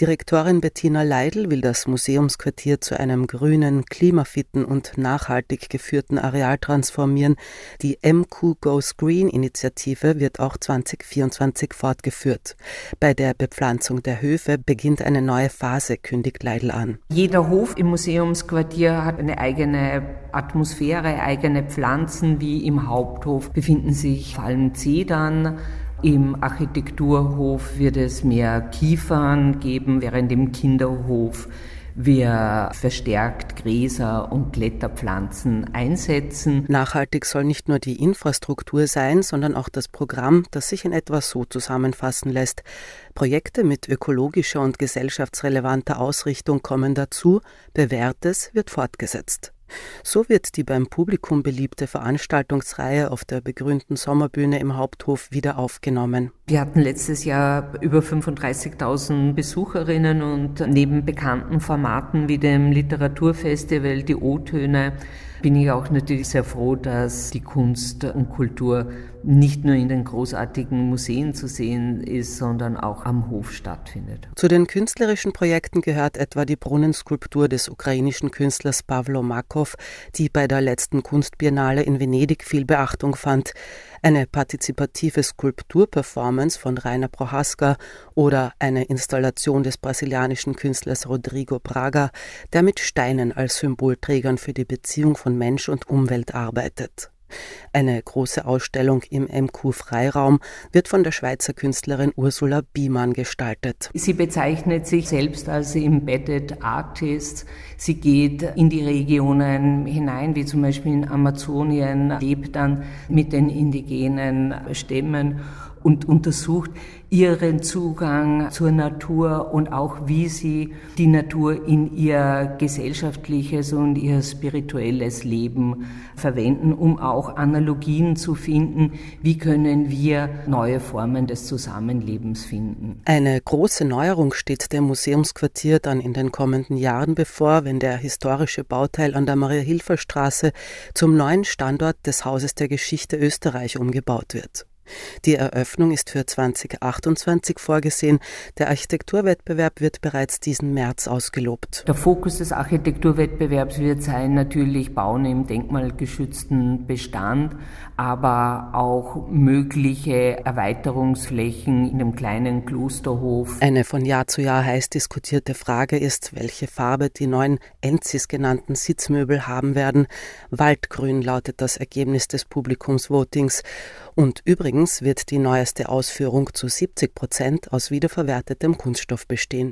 Direktorin Bettina Leidl will das Museumsquartier zu einem grünen, klimafitten und nachhaltig geführten Areal transformieren. Die MQ Goes Green Initiative wird auch 2024 fortgeführt. Bei der Bepflanzung der Höfe beginnt eine neue Phase, kündigt Leidl an. Jeder Hof im Museumsquartier hat eine eigene Atmosphäre, eigene Pflanzen. Wie im Haupthof befinden sich vor allem Zedern, im Architekturhof wird es mehr Kiefern geben, während im Kinderhof wir verstärkt Gräser und Kletterpflanzen einsetzen. Nachhaltig soll nicht nur die Infrastruktur sein, sondern auch das Programm, das sich in etwa so zusammenfassen lässt. Projekte mit ökologischer und gesellschaftsrelevanter Ausrichtung kommen dazu, bewährtes wird fortgesetzt. So wird die beim Publikum beliebte Veranstaltungsreihe auf der begrünten Sommerbühne im Haupthof wieder aufgenommen. Wir hatten letztes Jahr über 35.000 Besucherinnen und neben bekannten Formaten wie dem Literaturfestival Die O-Töne bin ich auch natürlich sehr froh, dass die Kunst und Kultur nicht nur in den großartigen Museen zu sehen ist, sondern auch am Hof stattfindet. Zu den künstlerischen Projekten gehört etwa die Brunnenskulptur des ukrainischen Künstlers Pavlo Makov, die bei der letzten Kunstbiennale in Venedig viel Beachtung fand, eine partizipative Skulpturperformance von Rainer Prohaska oder eine Installation des brasilianischen Künstlers Rodrigo Braga, der mit Steinen als Symbolträgern für die Beziehung von Mensch und Umwelt arbeitet. Eine große Ausstellung im MQ Freiraum wird von der Schweizer Künstlerin Ursula Biemann gestaltet. Sie bezeichnet sich selbst als Embedded Artist. Sie geht in die Regionen hinein, wie zum Beispiel in Amazonien, lebt dann mit den indigenen Stämmen und untersucht ihren Zugang zur Natur und auch wie sie die Natur in ihr gesellschaftliches und ihr spirituelles Leben verwenden, um auch Analogien zu finden, wie können wir neue Formen des Zusammenlebens finden. Eine große Neuerung steht dem Museumsquartier dann in den kommenden Jahren bevor, wenn der historische Bauteil an der Maria-Hilfer-Straße zum neuen Standort des Hauses der Geschichte Österreich umgebaut wird. Die Eröffnung ist für 2028 vorgesehen. Der Architekturwettbewerb wird bereits diesen März ausgelobt. Der Fokus des Architekturwettbewerbs wird sein natürlich Bauen im denkmalgeschützten Bestand, aber auch mögliche Erweiterungsflächen in dem kleinen Klosterhof. Eine von Jahr zu Jahr heiß diskutierte Frage ist, welche Farbe die neuen Enzis genannten Sitzmöbel haben werden. Waldgrün lautet das Ergebnis des Publikumsvotings. Und übrigens wird die neueste Ausführung zu 70 Prozent aus wiederverwertetem Kunststoff bestehen.